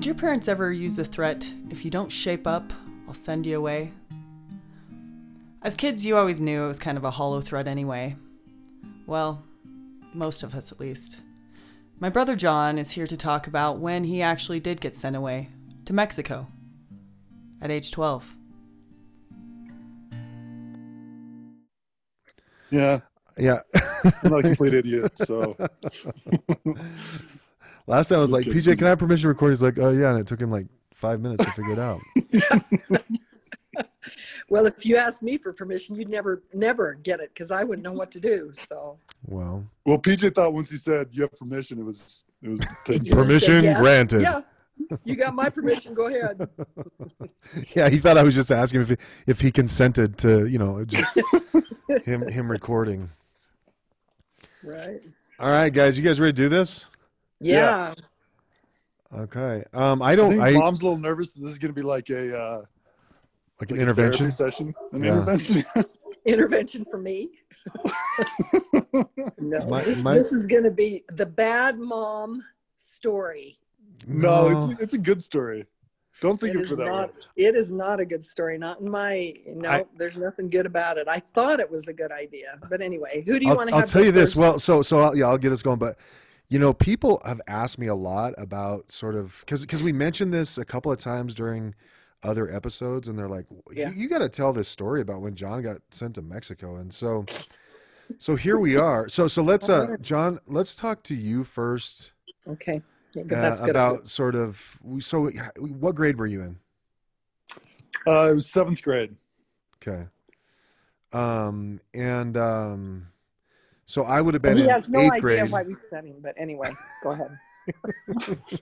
Did your parents ever use a threat, if you don't shape up, I'll send you away? As kids, you always knew it was kind of a hollow threat anyway. Well, most of us at least. My brother John is here to talk about when he actually did get sent away to Mexico at age 12. Yeah, Yeah. I'm not a complete idiot. So Last time I was like. PJ, can I have permission to record? He's like, oh yeah, and it took him like five minutes to figure it out. Well, if you asked me for permission, you'd never, never get it because I wouldn't know what to do. So Well, well, PJ thought once he said you have permission, it was it was taken You care of. just said permission granted. yeah, you got my permission. Go ahead. Yeah, he thought I was just asking if he, if he consented to, you know, just him him recording. Right. All right, guys, you guys ready to do this? Yeah. Okay. Um, I I don't. think I, mom's a little nervous that this is going to be like a uh, like an like a intervention. session. An Yeah. intervention. Intervention for me. No, My- this, my- this is going to be the bad mom story. no, it's it's a good story. Don't think It of it is for that not. way. It is not a good story. Not in my. No, I- there's nothing good about it. I thought it was a good idea, but anyway, who do you I'll, want to have? I'll tell go you this. Well, so so I'll, yeah, I'll get us going. But you know, people have asked me a lot about sort of because because we mentioned this a couple of times during other episodes, and they're like, Yeah. "You, you got to tell this story about when John got sent to Mexico." And so, so here we are. So so let's uh, John, let's talk to you first okay, yeah, good, uh, that's good. about sort of. So, what grade were you in? Uh, it was seventh grade. Okay. Um and um so I would have been he in has no eighth idea grade. why we sent him, but anyway, go ahead.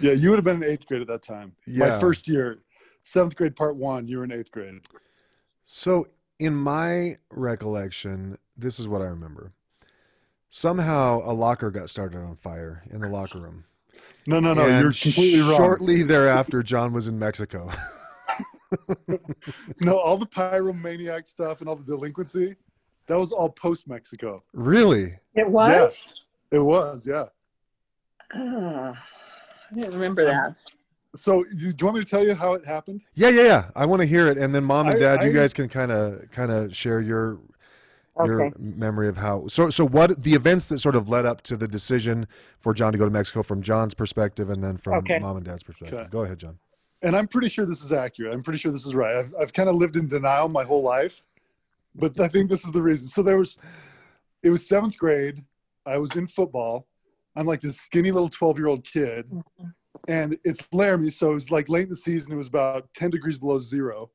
Yeah, you would have been in eighth grade at that time. Yeah. My first year, seventh grade, part one. You were in eighth grade. So in my recollection, this is what I remember. Somehow a locker got started on fire in the locker room. No, no, no. And you're completely wrong. Shortly thereafter, John was in Mexico. No, all the pyromaniac stuff and all the delinquency, that was all post Mexico. really? It was. Yes, It was, yeah. Ah, I didn't remember that. So, do you want me to tell you how it happened? Yeah, yeah, yeah. I want to hear it, and then mom and I- dad, you guys can kind of kind of share your your memory of how. So, so what the events that sort of led up to the decision for John to go to Mexico from John's perspective, and then from Okay. mom and dad's perspective. Okay. Go ahead, John. And I'm pretty sure this is accurate. I'm pretty sure this is right. I've, I've kind of lived in denial my whole life, but I think this is the reason. So there was, it was seventh grade. I was in football. I'm like this skinny little 12 year old kid, and it's Laramie. So it was like late in the season. It was about 10 degrees below zero.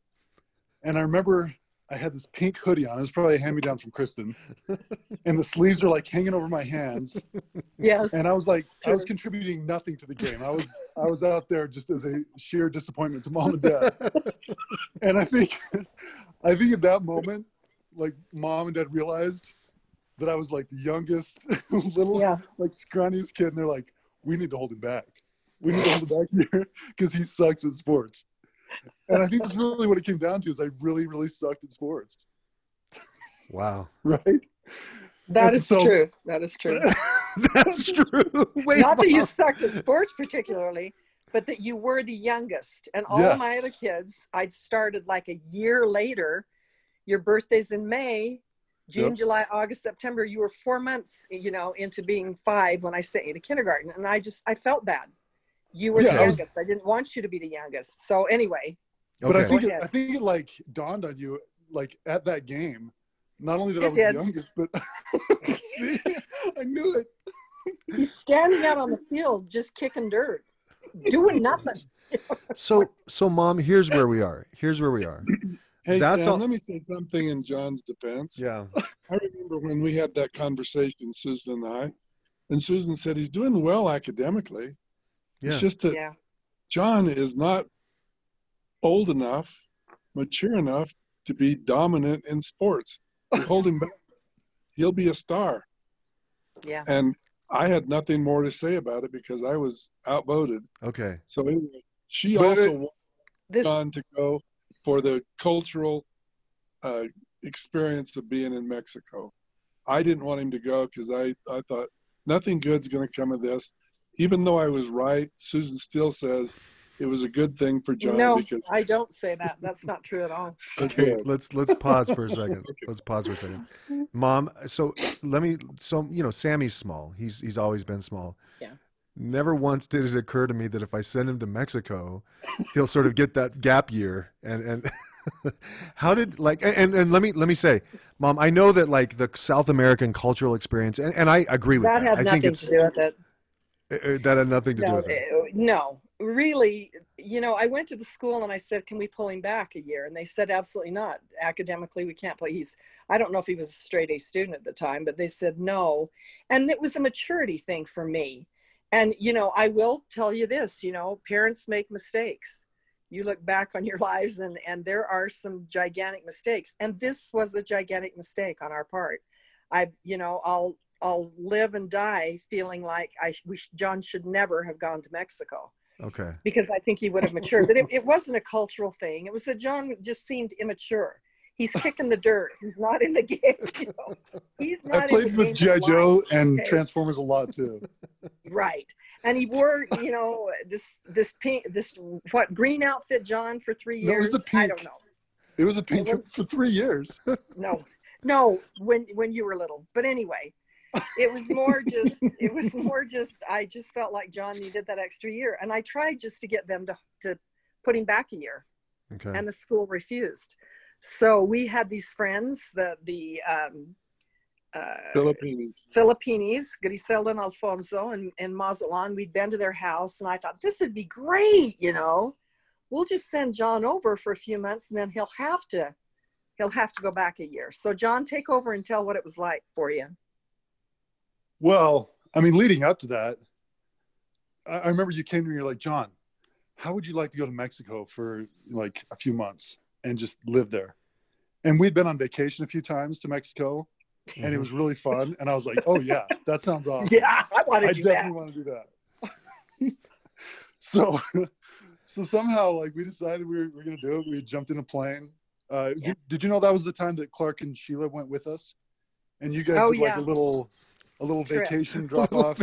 And I remember I had this pink hoodie on. It was probably a hand me down from Kristen. And the sleeves are like hanging over my hands. Yes. and I was like, I was contributing nothing to the game. I was, I was out there just as a sheer disappointment to mom and dad. and I think, I think at that moment, like mom and dad realized that I was like the youngest, little, Yeah. like scrawniest kid, and they're like, we need to hold him back. We need to hold him back here because he sucks at sports. And I think that's really what it came down to is I really, really sucked at sports, Wow, right? That And is so- true. That is true. that's true. Wait, Not that you sucked at sports particularly, but that you were the youngest. And all Yeah. of my other kids, I'd started like a year later. Your birthday's in May, June, Yep. July, August, September. You were four months, you know, into being five when I sent you to kindergarten. And I just, I felt bad. You were Yeah, the I was- youngest. I didn't want you to be the youngest. So anyway, But I think it. I think it like dawned on you like at that game, not only that I was did. the youngest, but see, I knew it. he's standing out on the field just kicking dirt, doing nothing. So, so mom, here's where we are. Here's where we are. Hey, That's Sam, all- let me say something in John's defense. Yeah. I remember when we had that conversation, Susan and I, and Susan said he's doing well academically. Yeah. It's just that Yeah. John is not old enough, mature enough to be dominant in sports. You hold him back, he'll be a star. Yeah. And I had nothing more to say about it because I was outvoted. Okay. So anyway, she But also it- wanted This, John to go for the cultural uh, experience of being in Mexico. I didn't want him to go because I, I thought nothing good's going to come of this. even though I was right, Susan still says it was a good thing for John no, because I don't say that. That's not true at all. Okay, let's let's pause for a second. Let's pause for a second. Mom, so let me so you know, Sammy's small. He's he's always been small. Yeah. Never once did it occur to me that if I send him to Mexico, he'll sort of get that gap year and and how did like and, and let me let me say, Mom, I know that like the South American cultural experience and, and I agree with That that. had nothing to do with it. uh, that had nothing to do with it. no, really. You know, I went to the school and I said, "Can we pull him back a year?" And they said, "Absolutely not. Academically, we can't play." He's. I don't know if he was a straight A student at the time, but they said no, and it was a maturity thing for me. And you know, I will tell you this. You know, parents make mistakes. You look back on your lives, and and there are some gigantic mistakes, and this was a gigantic mistake on our part. I, you know, I'll I'll live and die feeling like I sh- we John should never have gone to Mexico Okay. because I think he would have matured. But it, it wasn't a cultural thing. It was that John just seemed immature. He's kicking the dirt. He's not in the game. You know? He's not. I played in the with game GI Joe and okay? Transformers a lot too. Right. And he wore, you know, this this pink, this what green outfit, John, for three years. No, it was the I don't know. It was a pink was- for three years. no no when when you were little but anyway it was more just it was more just i just felt like john needed that extra year and i tried just to get them to to put him back a year Okay. and the school refused so we had these friends the the um uh, Philippines. Filipinis, Griselda and Alfonso and, and Mazatlan, we'd been to their house and I thought this would be great, you know. We'll just send John over for a few months and then he'll have to he'll have to go back a year. So John, take over and tell what it was like for you. Well, I mean, leading up to that, I, I remember you came to me. You're like, John, how would you like to go to Mexico for like a few months and just live there? And we'd been on vacation a few times to Mexico, and it was really fun. And I was like, oh yeah, that sounds awesome. Yeah, I want to do definitely that. want to do that. so, so somehow, like, we decided we were, we were going to do it. We jumped in a plane. Uh, Yeah. did, did you know that was the time that Clark and Sheila went with us? And you guys Oh, did like yeah. a little, a little Trip. vacation drop off.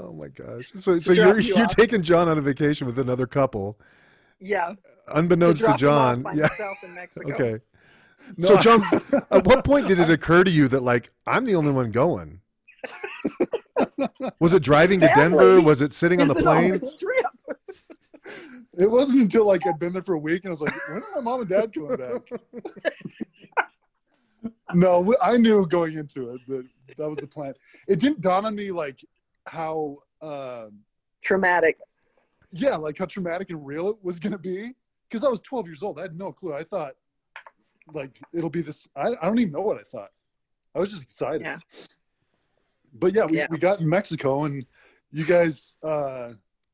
oh my gosh! So, so drop you're you you're taking John on a vacation with another couple, Yeah. unbeknownst to, drop him off John. by Yeah. in Mexico. Okay. No, So, John, at what point did it occur to you that like I'm the only one going? Was it driving to Denver? Was it sitting on the Isn't all plane? trip. it wasn't until like I'd been there for a week and I was like, when are my mom and dad coming back? no, I knew going into it that that was the plan. It didn't dawn on me like how, um, Traumatic. Yeah, like how traumatic and real it was going to be. Because I was 12 years old. I had no clue. I thought, like, it'll be this. I, I don't even know what I thought. I was just excited. Yeah. But yeah we, Yeah. we got in Mexico and you guys, uh,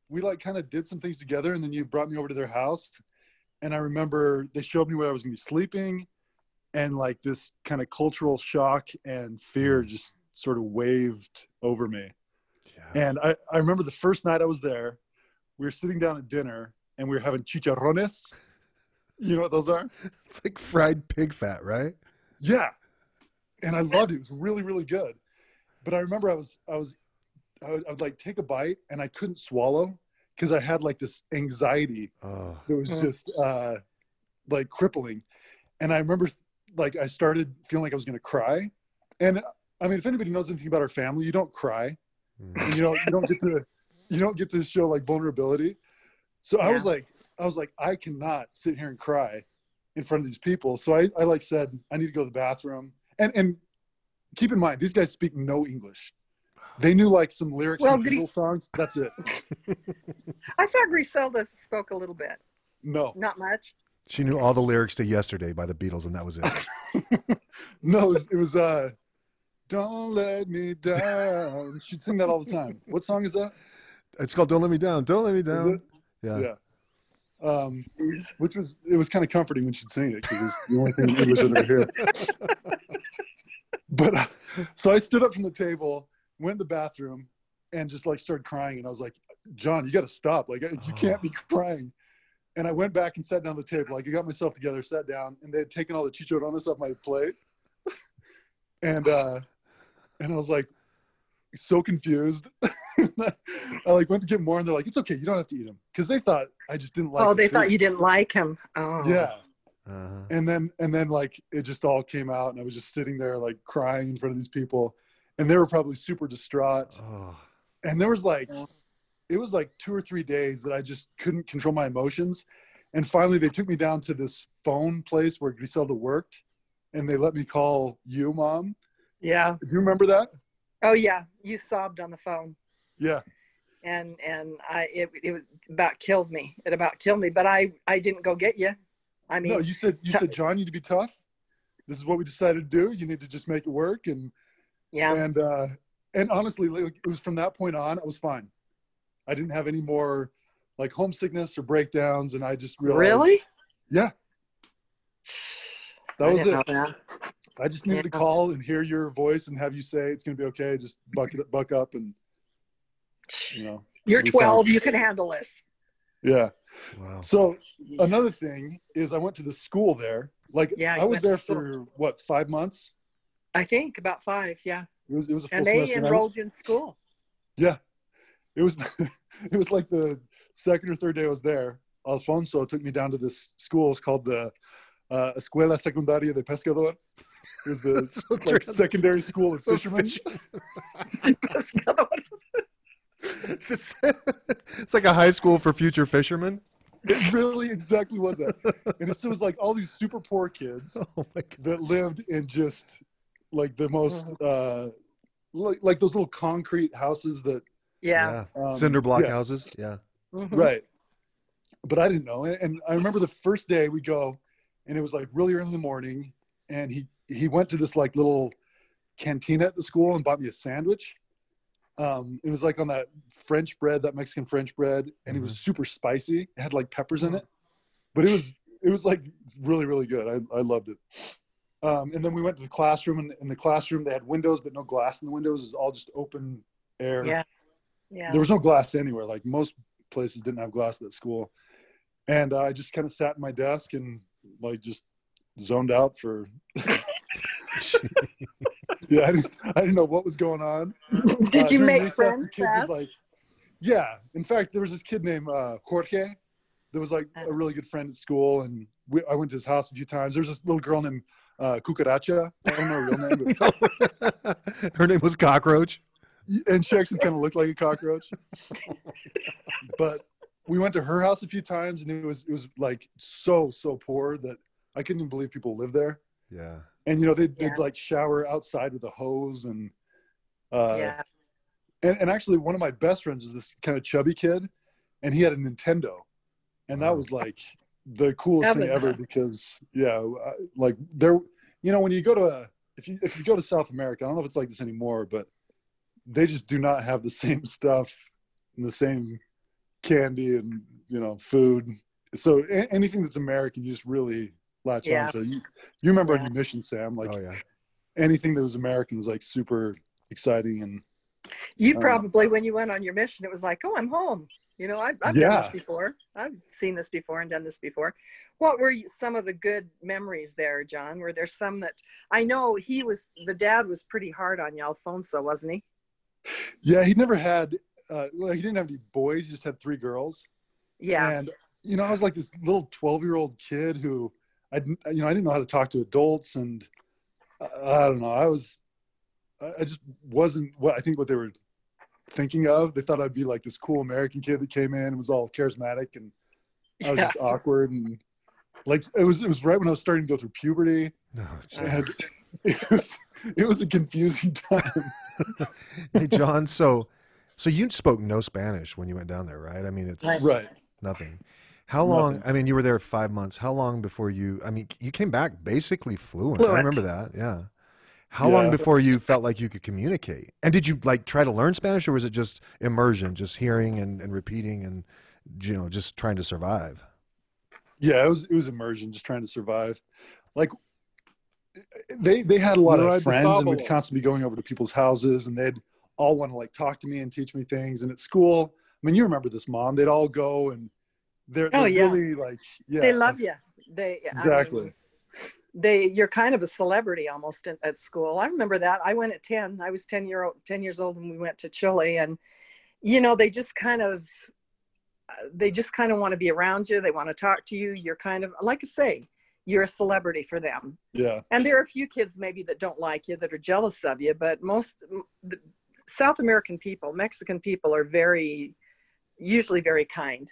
we like kind of did some things together and then you brought me over to their house. And I remember they showed me where I was going to be sleeping. And like this kind of cultural shock and fear just sort of waved over me. Yeah. And I, I remember the first night I was there, we were sitting down at dinner and we were having chicharrones. You know what those are? It's like fried pig fat, right? Yeah. And I loved it. It was really, really good. But I remember I was, I was, I would, I would like take a bite and I couldn't swallow because I had like this anxiety Oh, that was Mm. just uh, like crippling. And I remember like I started feeling like I was going to cry. And I mean, if anybody knows anything about our family, you don't cry. mm. and you know you don't get to you don't get to show like vulnerability. So i was like i was like i cannot sit here and cry in front of these people. So i, I like said i need to go to the bathroom. And and keep in mind these guys speak no english. They knew like some lyrics Well, from Gri- Beatles songs. That's it. I thought Griselda spoke a little bit. no. Not much. She knew all the lyrics to "Yesterday" by the Beatles, and that was it. no it was, it was uh don't let me down. She'd sing that all the time. What song is that It's called "Don't Let Me Down." Don't let me Is down. it? Yeah. yeah um which was it was kind of comforting when she'd sing it because it's the only thing in English I'd ever hear. But uh, so I stood up from the table, went in the bathroom, and just like started crying. And I was like, John, you got to stop. Like you can't be crying. And I went back and sat down at the table. Like I got myself together, sat down, and they had taken all the chicharrones off my plate. and uh, and I was like, so confused. I like went to get more, and they're like, "It's okay, you don't have to eat them," because they thought I just didn't like. oh, the they thought you didn't like him. Oh, Yeah, Uh-huh. and then and then like it just all came out, and I was just sitting there like crying in front of these people, and they were probably super distraught. Oh, And there was like, Yeah. it was like two or three days that I just couldn't control my emotions, and finally they took me down to this phone place where Griselda worked, and they let me call you, mom. yeah. Do you remember that? Oh, yeah. You sobbed on the phone. Yeah. and and I it, it was about killed me. It about killed me. But I I didn't go get you. I mean, no, you said you t- said John, you need to be tough. This is what we decided to do. You need to just make it work, and yeah, and uh, and honestly, like, it was from that point on, I was fine. I didn't have any more like homesickness or breakdowns, and I just realized, really. yeah, that I was it. that. I just needed to call and hear your voice and have you say it's going to be okay. Just buck it, buck up, and you know, You're we found- 12. You can handle this. yeah. wow. So another thing is, I went to the school there. Like Yeah, I was there for what five months. I think about five. Yeah, It was it was a full and they semester. enrolled you in school. Yeah, it was. it was like the second or third day I was there. Alfonso took me down to this school. It's called the uh, Escuela Secundaria de Pescador. It was the so like secondary school of so fishermen. fish- it's, it's like a high school for future fishermen. It really exactly was that. And it was like all these super poor kids Oh my god. that lived in just like the most uh, like like those little concrete houses that yeah. um, Cinder block yeah. houses. Yeah. Mhm. right but i didn't know and, and i remember the first day we go and it was like really early in the morning and he he went to this like little cantina at the school and bought me a sandwich um it was like on that french bread that mexican french bread and it was super spicy it had like peppers in it but it was it was like really really good i, I loved it um, and then we went to the classroom and in the classroom they had windows but no glass in the windows it was all just open air Yeah. Yeah. there was no glass anywhere. Like most places didn't have glass at school. And uh, I just kind of sat in my desk and like just zoned out for. yeah, I didn't, I didn't know what was going on. Did Uh, you make recess, friends the kids would, fast? like, yeah. In fact, there was this kid named uh, Jorge. That was like a really good friend at school, and we, I went to his house a few times. There's this little girl named uh, Cucaracha. I don't know her real name, but Her name was Cockroach. and she actually kind of looked like a cockroach. but we went to her house a few times, and it was it was like so so poor that I couldn't even believe people lived there. Yeah. And you know they'd, they'd like shower outside with a hose, and uh, yeah. and and actually one of my best friends was this kind of chubby kid, and he had a Nintendo, and that was like the coolest thing Heaven. ever because yeah, like there, you know when you go to a if you if you go to South America, I don't know if it's like this anymore, but they just do not have the same stuff and the same candy and you know food. So a- anything that's American, you just really latch Yeah. on to. You, you remember on your mission, Sam? Like oh yeah. anything that was American was like super exciting and You Um, probably, when you went on your mission, it was like, oh, I'm home. You know, I've, I've done this before. I've seen this before and done this before. What were some of the good memories there, John? Were there some that I know he was, the dad was pretty hard on you, Alfonso, wasn't he? yeah, he never had. Uh, well, he didn't have any boys. He just had three girls. Yeah. And you know, I was like this little twelve-year-old kid who I, didn't- you know, I didn't know how to talk to adults, and I, I don't know. I was, I I just wasn't what I think what they were thinking of. They thought I'd be like this cool American kid that came in and was all charismatic, and I was Yeah. just awkward and like it was. It was right when I was starting to go through puberty, No. and it was it was a confusing time. hey John, so so you spoke no Spanish when you went down there, right? I mean, it's Right. right. nothing. How long? Nothing. I mean, you were there five months. How long before you? I mean, you came back basically fluent. I remember that. Yeah. How long before you felt like you could communicate? And did you like try to learn Spanish, or was it just immersion, just hearing and, and repeating, and you know, just trying to survive? Yeah, it was it was immersion, just trying to survive. Like they they had a lot of friends, and we'd constantly be going over to people's houses, and they'd all want to like talk to me and teach me things. And at school, I mean, you remember this, mom? They'd all go and they're, Oh, they're yeah. really like yeah, they love you. They I mean, exactly. they you're kind of a celebrity almost in, at school. I remember that. I went at 10. I was 10 year old 10 years old when we went to Chile and you know, they just kind of uh, they just kind of want to be around you. They want to talk to you. You're kind of like I say, you're a celebrity for them. Yeah. And there are a few kids maybe that don't like you that are jealous of you, but most the South American people, Mexican people are very usually very kind.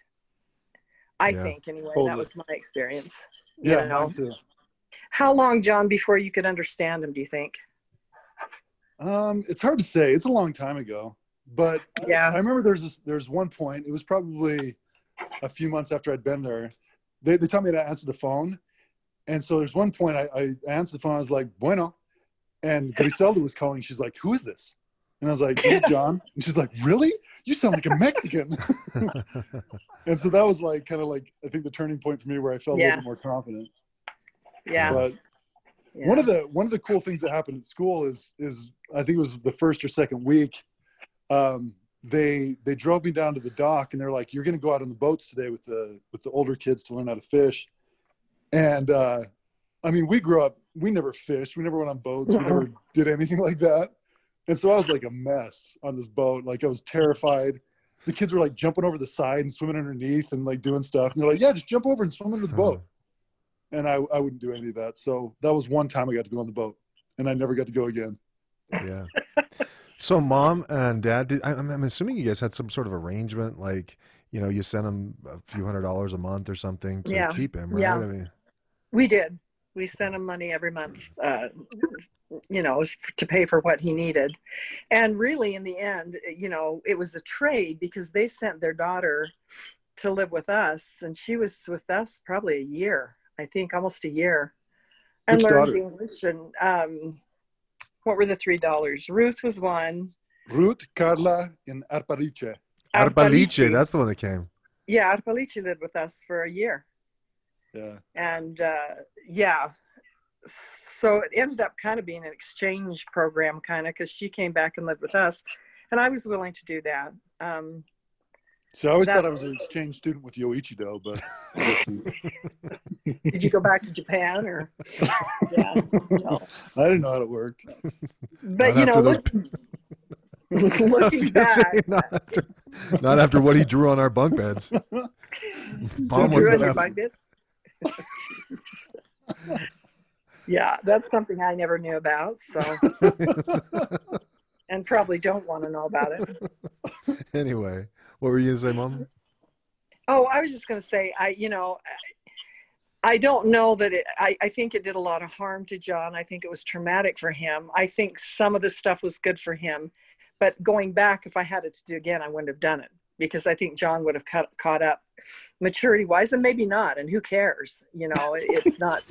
I Yeah. think anyway, Totally. that was my experience. you Yeah, know. too. How long, John, before you could understand him, do you think? Um, it's hard to say. It's a long time ago, but I- Yeah. I, remember there's this, there's one point. It was probably a few months after I'd been there. They they tell me to answer the phone, and so there's one point I, I answered the phone. I was like, "Bueno," and Griselda was calling. She's like, "Who is this?" And I was like, "This is John." And she's like, "Really? You sound like a Mexican." and so that was like kind of like I think the turning point for me where I felt a little bit more confident. Yeah. But yeah. one of the one of the cool things that happened at school is is I think it was the first or second week. Um, they they drove me down to the dock and they're like, "You're going to go out on the boats today with the with the older kids to learn how to fish." And uh, I mean, we grew up. We never fished. We never went on boats. We never did anything like that. And so I was like a mess on this boat. Like I was terrified. The kids were like jumping over the side and swimming underneath and like doing stuff. And they're like, "Yeah, just jump over and swim under the boat." and I, I wouldn't do any of that. So that was one time I got to go on the boat, and I never got to go again. yeah. So, mom and dad, did, I, I'm, I'm assuming you guys had some sort of arrangement, like you know, you sent him a few hundred dollars a month or something to Yeah. keep him, right? Yeah. I mean, We did. We sent him money every month, uh, you know, to pay for what he needed. And really, in the end, you know, it was a trade because they sent their daughter to live with us, and she was with us probably a year, I think, almost a year, and Which learned daughter? English. And um, what were the three dollars? Ruth was one. Ruth, Carla, and Arpariche. Arpaliche, that's the one that came. yeah, Arpaliche lived with us for a year. Yeah. and uh, yeah so it ended up kind of being an exchange program kind of because she came back and lived with us and i was willing to do that um, So I always thought I was an exchange student with Yoichido, but did you go back to japan or yeah no. I didn't know how it worked. but Not you know after those- look, I was looking back say, not after, not after what he drew on our bunk beds. Mom Did you wasn't and your bunk bed? yeah that's something i never knew about so and probably don't want to know about it anyway, what were you gonna say, mom? Oh, I was just going to say, I, you know, I I don't know that it, I, I think it did a lot of harm to John. I think it was traumatic for him. I think some of the stuff was good for him. But going back, if I had it to do again, I wouldn't have done it because I think John would have caught, caught up maturity wise and maybe not. And who cares? You know, it, it's not,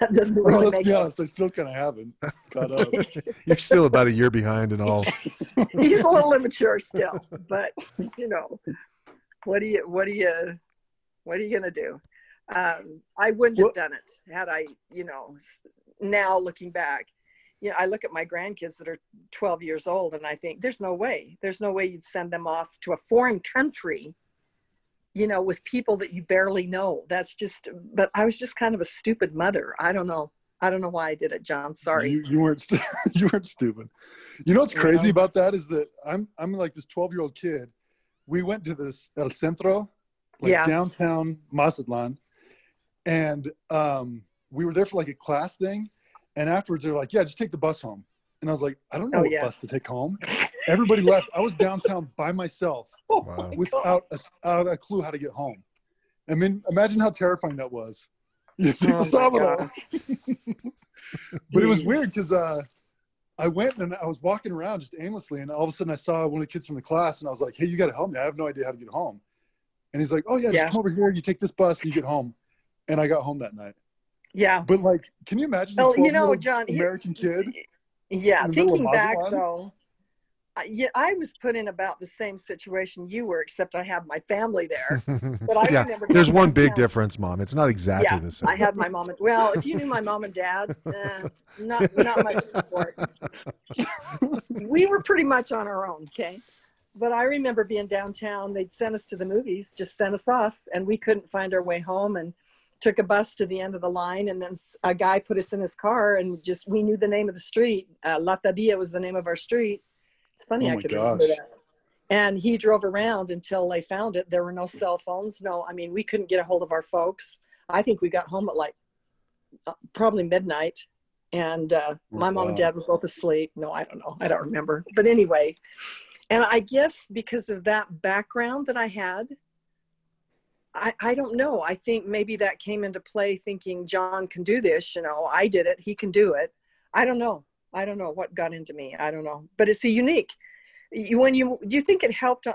that doesn't Well, let's make be honest, I still kind of haven't caught up. You're still about a year behind and all. He's a little immature still, but you know, what do you, what do you, what are you going to do? Um, I wouldn't Well- have done it had I, you know, now looking back, you know, I look at my grandkids that are 12 years old and I think there's no way, there's no way you'd send them off to a foreign country, you know, with people that you barely know. That's just, but I was just kind of a stupid mother. I don't know. I don't know why I did it, John. Sorry. You, you weren't st- you weren't stupid. You know what's You crazy know? about that is that I'm I'm like this 12 year old kid. We went to this El Centro, like Yeah. downtown Mazatlan, and um, we were there for like a class thing. And afterwards, they're like, "Yeah, just take the bus home." And I was like, "I don't know Oh, what yeah. bus to take home." Everybody left. I was downtown by myself Oh Wow. without a, without a clue how to get home. I mean, imagine how terrifying that was. You take Oh the my Sábado. gosh. But it was weird because uh, I went and I was walking around just aimlessly, and all of a sudden I saw one of the kids from the class, and I was like, "Hey, you got to help me! I have no idea how to get home." And he's like, "Oh yeah, just Yeah. come over here. You take this bus, and you get home." And I got home that night. Yeah. But like, can you imagine? a Oh, you know, John, American kid. Yeah, in the middle of thinking back though, I, yeah, I was put in about the same situation you were, except I had my family there. But I yeah, remember there's one big downtown. difference, mom. It's not exactly Yeah, the same. I had my mom and well, if you knew my mom and dad, eh, not not much support. we were pretty much on our own, okay. But I remember being downtown. They'd send us to the movies, just send us off, and we couldn't find our way home. And took a bus to the end of the line, and then a guy put us in his car, and just we knew the name of the street. Uh, La Tadia was the name of our street. It's funny Oh I could remember that. And he drove around until they found it. There were no cell phones. No, I mean we couldn't get a hold of our folks. I think we got home at like uh, probably midnight, and uh, my mom and dad were both asleep. No, I don't know. I don't remember. But anyway, and I guess because of that background that I had, I, I don't know. I think maybe that came into play thinking John can do this. You know, I did it. He can do it. I don't know. I don't know what got into me. I don't know. But it's a unique. You, when you do you think it helped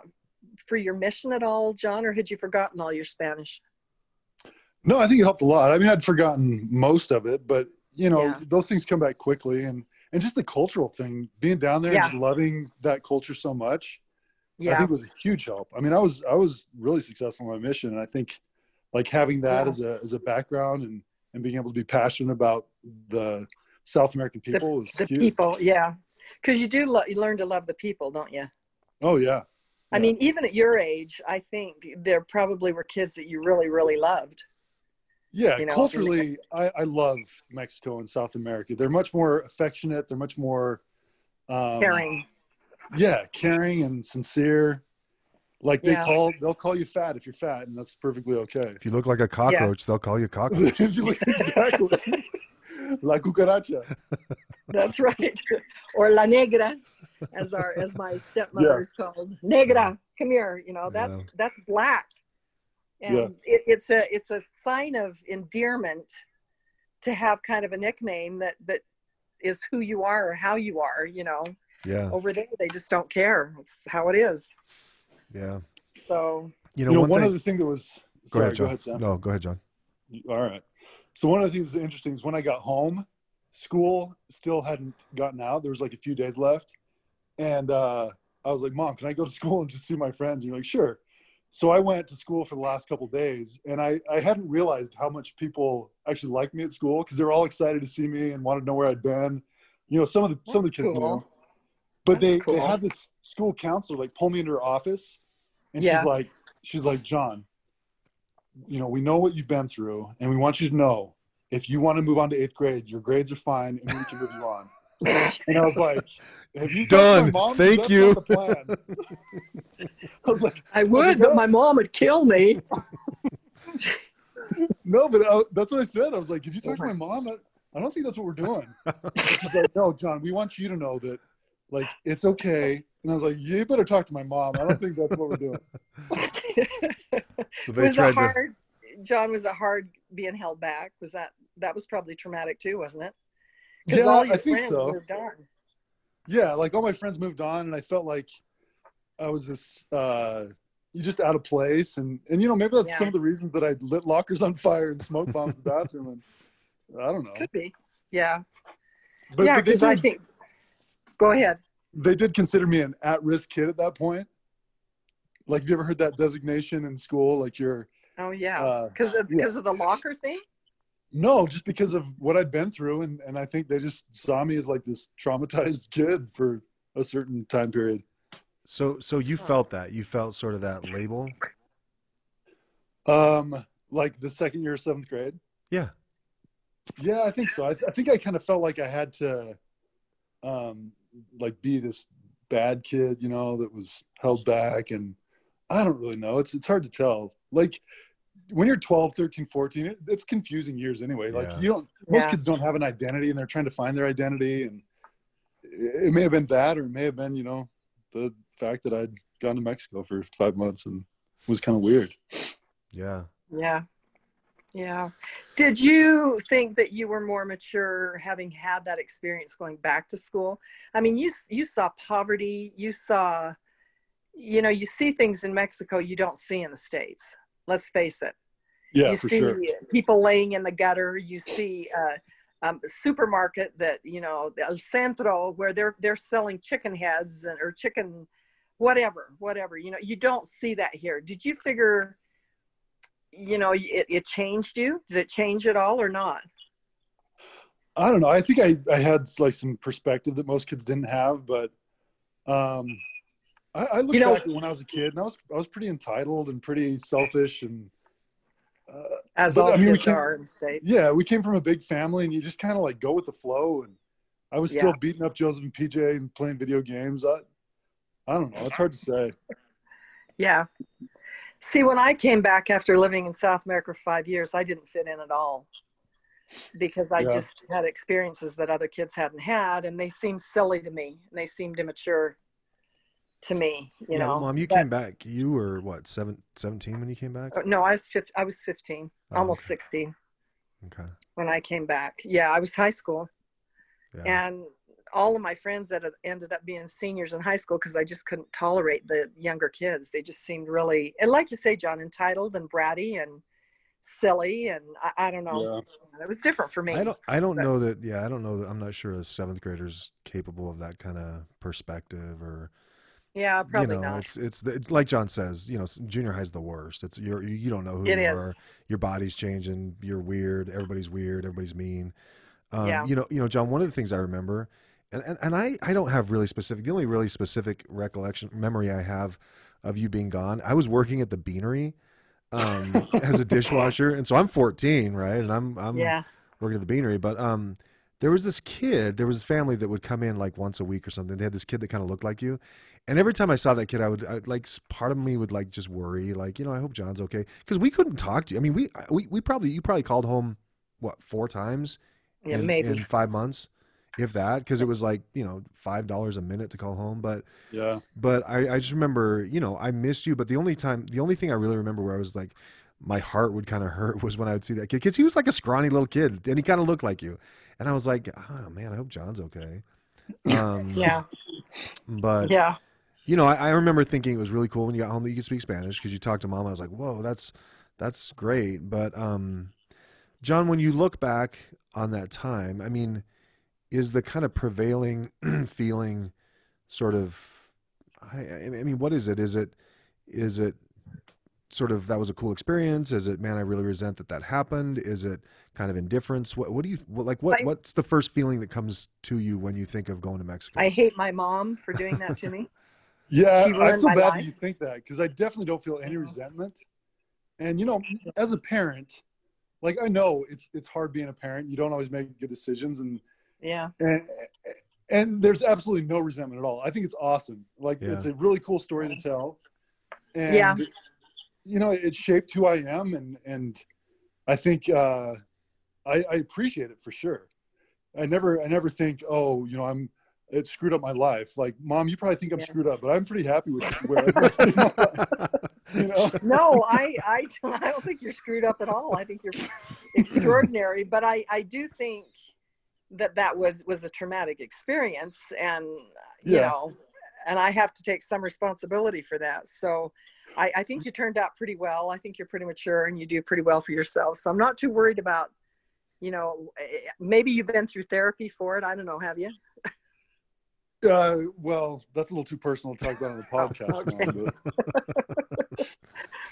for your mission at all, John, or had you forgotten all your Spanish? No, I think it helped a lot. I mean, I'd forgotten most of it, but you know, Yeah. those things come back quickly, and and just the cultural thing, being down there Yeah. and just loving that culture so much, I Yeah. think was a huge help. I mean, I was I was really successful in my mission, and I think like having that Yeah. as a as a background and and being able to be passionate about the South American people was the huge. people, yeah. Because you do lo- you learn to love the people, don't you? Oh yeah, I mean, even at your age, I think there probably were kids that you really, really loved. Yeah, you know, culturally, I, I love Mexico and South America. They're much more affectionate. They're much more um, Caring. Yeah, caring and sincere. Like they Yeah. call, they'll call you fat if you're fat, and that's perfectly okay. If you look like a cockroach, they'll call you cockroach. exactly. La cucaracha. That's right. or La Negra, as our as my stepmother is called. Negra, come here. You know, that's Yeah. that's black. And Yeah. it, it's a it's a sign of endearment to have kind of a nickname that that is who you are or how you are, you know. Yeah, Over there they just don't care. It's how it is. yeah. So You know, You know, one, one, thing. other thing that was. go ahead, John. go ahead, Sam. No, go ahead, John. All right. So one of the things that was interesting is when I got home, school still hadn't gotten out. There was like a few days left, and uh, I was like, "Mom, can I go to school and just see my friends?" And you're like, "Sure." So I went to school for the last couple of days, and I I hadn't realized how much people actually liked me at school because they were all excited to see me and wanted to know where I'd been. You know, some of the some of the kids Cool. knew, but That's they cool. they had this school counselor like pull me into her office, and Yeah. she's like, she's like, John, you know, we know what you've been through, and we want you to know if you want to move on to eighth grade, your grades are fine, and we can move you on. And I was like, Have you Done. my mom? Thank That's you. the plan. I was like, I would, but my mom would kill me. No, but I, that's what I said. I was like, If you talk to my mom, I, I don't think that's what we're doing. She's like, No, John, we want you to know that, like, it's okay. And I was like, You better talk to my mom. I don't think that's what we're doing. So they was tried it to. hard john was it hard being held back was that that was probably traumatic too wasn't it because Yeah, all your I think friends so. moved on yeah like all my friends moved on and i felt like i was this uh you just out of place and and you know maybe that's Yeah. some of the reasons that i lit lockers on fire and smoke bombs in the bathroom and i don't know could be yeah but, yeah because i think go ahead. They did consider me an at-risk kid at that point. Like have you ever heard that designation in school? Like you're oh yeah. uh, because of yeah. because of the locker thing? No just because of what i'd been through and and i think they just saw me as like this traumatized kid for a certain time period. So, so you felt that? You felt sort of that label. um like the second year of seventh grade? Yeah. Yeah, I think so. I, I think I kind of felt like I had to, um, like be this bad kid, you know, that was held back, and I don't really know. It's it's hard to tell. Like when you're 12, 13, 14, it, it's confusing years anyway. Like Yeah. you don't. Most Yeah. kids don't have an identity, and they're trying to find their identity, and it, it may have been that, or it may have been, you know, the fact that I'd gone to Mexico for five months and was kind of weird. Yeah. yeah yeah. Did you think that you were more mature having had that experience going back to school? I mean you you saw poverty you saw you know you see things in mexico you don't see in the states let's face it. Yeah, you for see sure. people laying in the gutter you see uh, um, a supermarket that you know el centro where they're they're selling chicken heads and or chicken whatever whatever you know you don't see that here. Did you figure you know it, it changed you did it change at all or not I don't know. I think I, I had like some perspective that most kids didn't have, but um, I, I look You know- back when I was a kid and I was I was pretty entitled and pretty selfish and Uh, as But, all I mean, kids can- are in the states. yeah, we came from a big family, and you just kind of like go with the flow. And I was still Yeah. beating up Joseph and PJ and playing video games. I, I don't know. It's hard to say. Yeah. See, when I came back after living in South America for five years, I didn't fit in at all because I Yeah. just had experiences that other kids hadn't had, and they seemed silly to me. And they seemed immature to me. You yeah, know, mom, you But- came back. You were what, seven, 17 when you came back? uh, No, I was 15, I was 15, Oh, almost okay. 16 Okay. when I came back. Yeah, I was high school, Yeah. and all of my friends that ended up being seniors in high school because I just couldn't tolerate the younger kids. They just seemed really, and like you say, John, entitled and bratty and silly, and I, I don't know. It was different for me. I don't. I don't but- know that. Yeah, I don't know that. I'm not sure a seventh grader's capable of that kind of perspective, or yeah, probably you know, not. it's it's, it's like John says. You know, junior high's the worst. It's you're you you don't know who It you is. are. Your body's changing. You're weird. Everybody's weird. Everybody's mean. Um, Yeah. You know. You know, John. One of the things I remember, and and, and I I don't have really specific. The only really specific recollection memory I have of you being gone. I was working at the Beanery. Um, as a dishwasher, and so I'm 14, right? And I'm I'm yeah, working at the beanery. But um, there was this kid, there was this family that would come in like once a week or something. They had this kid that kind of looked like you. And every time I saw that kid, I would I, like part of me would like just worry, like you know, I hope John's okay because we couldn't talk to you. I mean, we we we probably you probably called home what four times yeah, in, maybe. in five months, if that, because it was like you know five dollars a minute to call home. But Yeah. but I, I just remember, you know, I missed you. But the only time, the only thing I really remember where I was like, my heart would kind of hurt was when I would see that kid because he was like a scrawny little kid and he kind of looked like you. And I was like, oh man, I hope John's okay. Um, yeah, But yeah, you know, I, I remember thinking it was really cool when you got home that you could speak Spanish because you talked to mom. I was like, whoa, that's that's great. But um, John, when you look back on that time, I mean, is the kind of prevailing feeling sort of? I, I I mean, what is it? Is it is it sort of that was a cool experience? Is it man, I really resent that that happened? Is it kind of indifference? What what do you what, like? What I- what's the first feeling that comes to you when you think of going to Mexico? I hate my mom for doing that to me. Yeah, I feel bad life. that you think that because I definitely don't feel any resentment. And you know, as a parent, like I know it's it's hard being a parent. You don't always make good decisions, and Yeah, and and there's absolutely no resentment at all. I think it's awesome. Like Yeah. it's a really cool story to tell. And Yeah. you know, it shaped who I am, and and I think uh, I, I appreciate it for sure. I never I never think, oh, you know, I'm it screwed up my life. Like, mom, you probably think I'm Yeah. screwed up, but I'm pretty happy with where I you know. no, I, I, I don't think you're screwed up at all. I think you're extraordinary. But I, I do think that that was was a traumatic experience, and you Yeah. know, and I have to take some responsibility for that. So. I, I think you turned out pretty well. I think you're pretty mature and you do pretty well for yourself. So I'm not too worried about, you know, eh, maybe you've been through therapy for it. I don't know. Have you? Uh, well, that's a little too personal to talk about on the podcast. Okay. But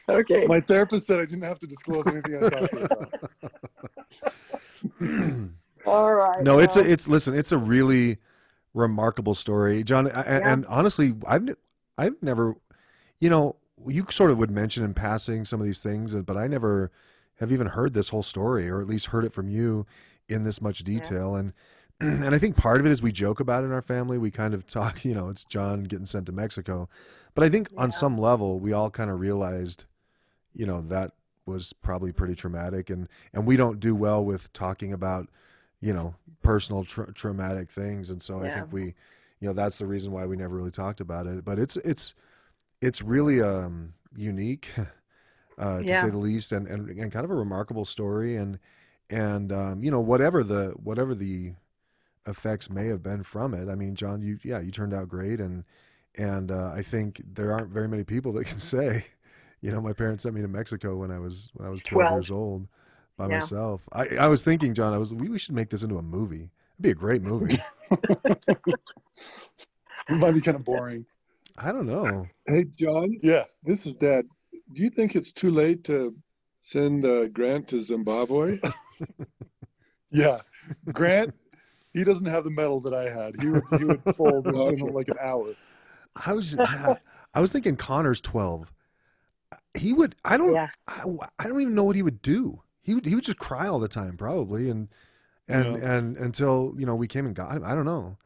Okay. my therapist said I didn't have to disclose anything I talked to about. All right. no, it's a, it's listen, it's a really remarkable story, John. I, Yeah. And honestly, I've I've never, you know, you sort of would mention in passing some of these things, uh, but I never have even heard this whole story, or at least heard it from you in this much detail. And and I think part of it is we joke about it in our family. We kind of talk, you know, it's John getting sent to Mexico, but I think on some level we all kind of realized, you know, that was probably pretty traumatic, and and we don't do well with talking about you know personal tra- traumatic things. And so i think we you know that's the reason why we never really talked about it. But it's it's it's really um unique uh to Yeah. say the least and, and and kind of a remarkable story. And and um you know whatever the whatever the effects may have been from it i mean john you yeah you turned out great. And and uh, i think there aren't very many people that can say you know my parents sent me to mexico when i was when i was 12, 12. years old by Yeah. myself I, I was thinking john i was we, we should make this into a movie it'd be a great movie It might be kind of boring. i don't know Hey, John, Yeah. this is Dad. Do you think it's too late to send uh, Grant to Zimbabwe? Yeah. Grant, he doesn't have the mettle that I had. He would he would fold in, in like an hour. i was yeah, i was thinking connor's 12 he would. I don't. Yeah. I, I don't even know what he would do. He would. He would just cry all the time, probably, and and Yeah. and until you know we came and got him. I don't know.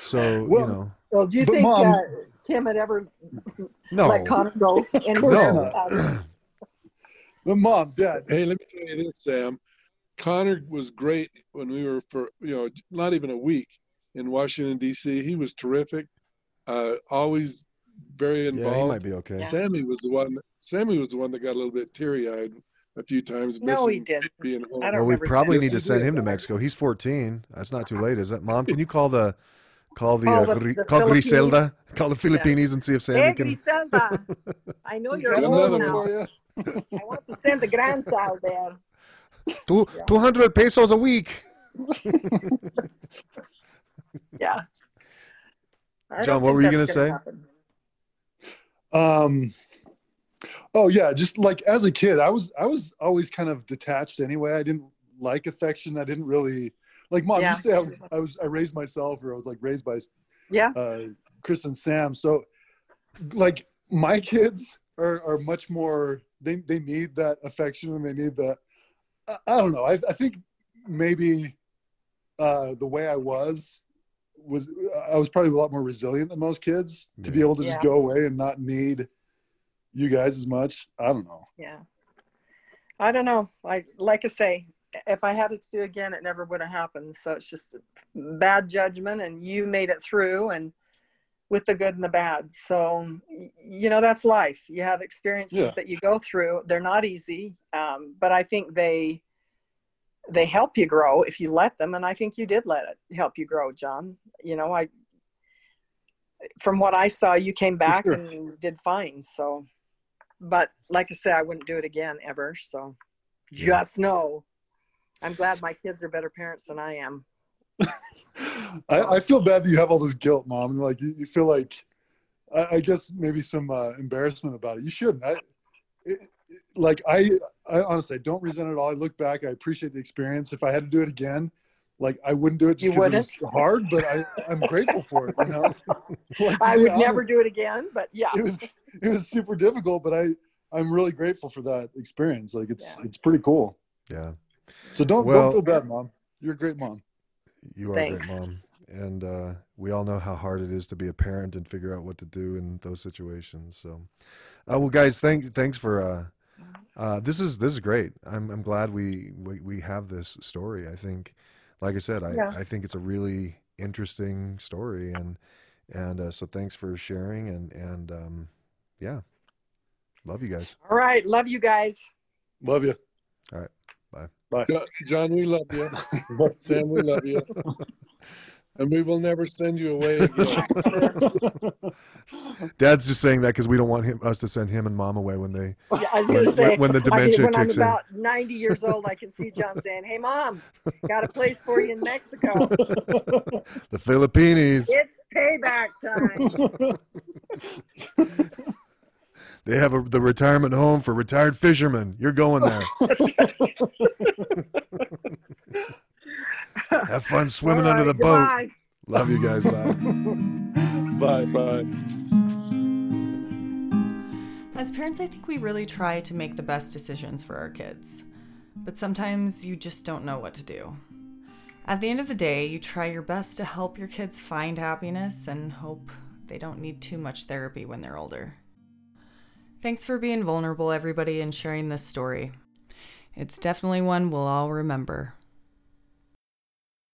So you know, Well, do you But think Mom- uh, Tim had ever no, let Connor go anywhere? no. But mom, dad, Hey, let me tell you this, Sam. Connor was great when we were for you know not even a week in Washington D.C. He was terrific. Uh, always very involved. yeah, he involved. might be okay. Sammy was the one. Sammy was the one that got a little bit teary-eyed a few times. no, he didn't. being home. I don't Well, we probably need to send him to Mexico. He's 14. That's not too late, is it? Mom, can you call the call the, Call uh, the- Gri- the call Griselda, call the Philippines and see if Sammy Hey, can. Griselda, I know you're got old now. you. I want to send the grandchild there. Two, Yeah. 200 pesos a week. Yeah. I John, what were you gonna gonna say? happen. Um, oh yeah, just like as a kid, I was I was always kind of detached anyway. I didn't like affection. I didn't really like mom. Yeah. You say I was I was I raised myself, or I was like raised by Yeah. uh, Chris and Sam. So like my kids are are much more. They they need that affection and they need that. I, I don't know. I I think maybe uh, the way I was was I was probably a lot more resilient than most kids to be able to just go away and not need you guys as much. I don't know. Yeah. I don't know. I like I say, if I had it to do again, it never would have happened. So it's just bad judgment, and you made it through, and with the good and the bad. So you know that's life. You have experiences Yeah. that you go through. They're not easy, um, but I think they they help you grow if you let them. And I think you did let it help you grow, John. You know, I from what I saw, you came back sure. and did fine. So, but like I said, I wouldn't do it again ever. So, just know, I'm glad my kids are better parents than I am. I, I feel bad that you have all this guilt, mom. And like you, you feel like, I, I guess maybe some uh, embarrassment about it. You shouldn't. I, it, it- like I, I honestly I don't resent it at all. I look back, I appreciate the experience. If I had to do it again, like I wouldn't do it just because it was hard, but I, I'm grateful for it. You know, Like, I would never do it again, but yeah, It was it was super difficult, but I I'm really grateful for that experience. Like it's Yeah. it's pretty cool. Yeah, So don't Well- don't feel bad, mom. You're a great mom. you are Thanks. a great mom, and uh, we all know how hard it is to be a parent and figure out what to do in those situations. So, uh, well, guys, thank thanks for. Uh, uh, this is this is great. I'm I'm glad we, we we have this story. I think, like I said, I Yeah. I think it's a really interesting story, and and uh, so thanks for sharing and and um, yeah, love you guys. all right. Love you guys. Love you. All right. Bye. Bye. John, we love you. Sam, we love you. And we will never send you away again. Dad's just saying that because we don't want him us to send him and mom away when they Yeah, I was when, say when, when the I mean, dementia when I'm kicks in. about 90 years old, I can see John saying, "Hey, mom, got a place for you in Mexico. The Philippines. It's payback time." They have a, the retirement home for retired fishermen. You're going there. Have fun swimming All under the right, boat. Love you guys. Bye. Bye bye. As parents, I think we really try to make the best decisions for our kids. But sometimes you just don't know what to do. At the end of the day, you try your best to help your kids find happiness and hope they don't need too much therapy when they're older. Thanks for being vulnerable, everybody, and sharing this story. It's definitely one we'll all remember.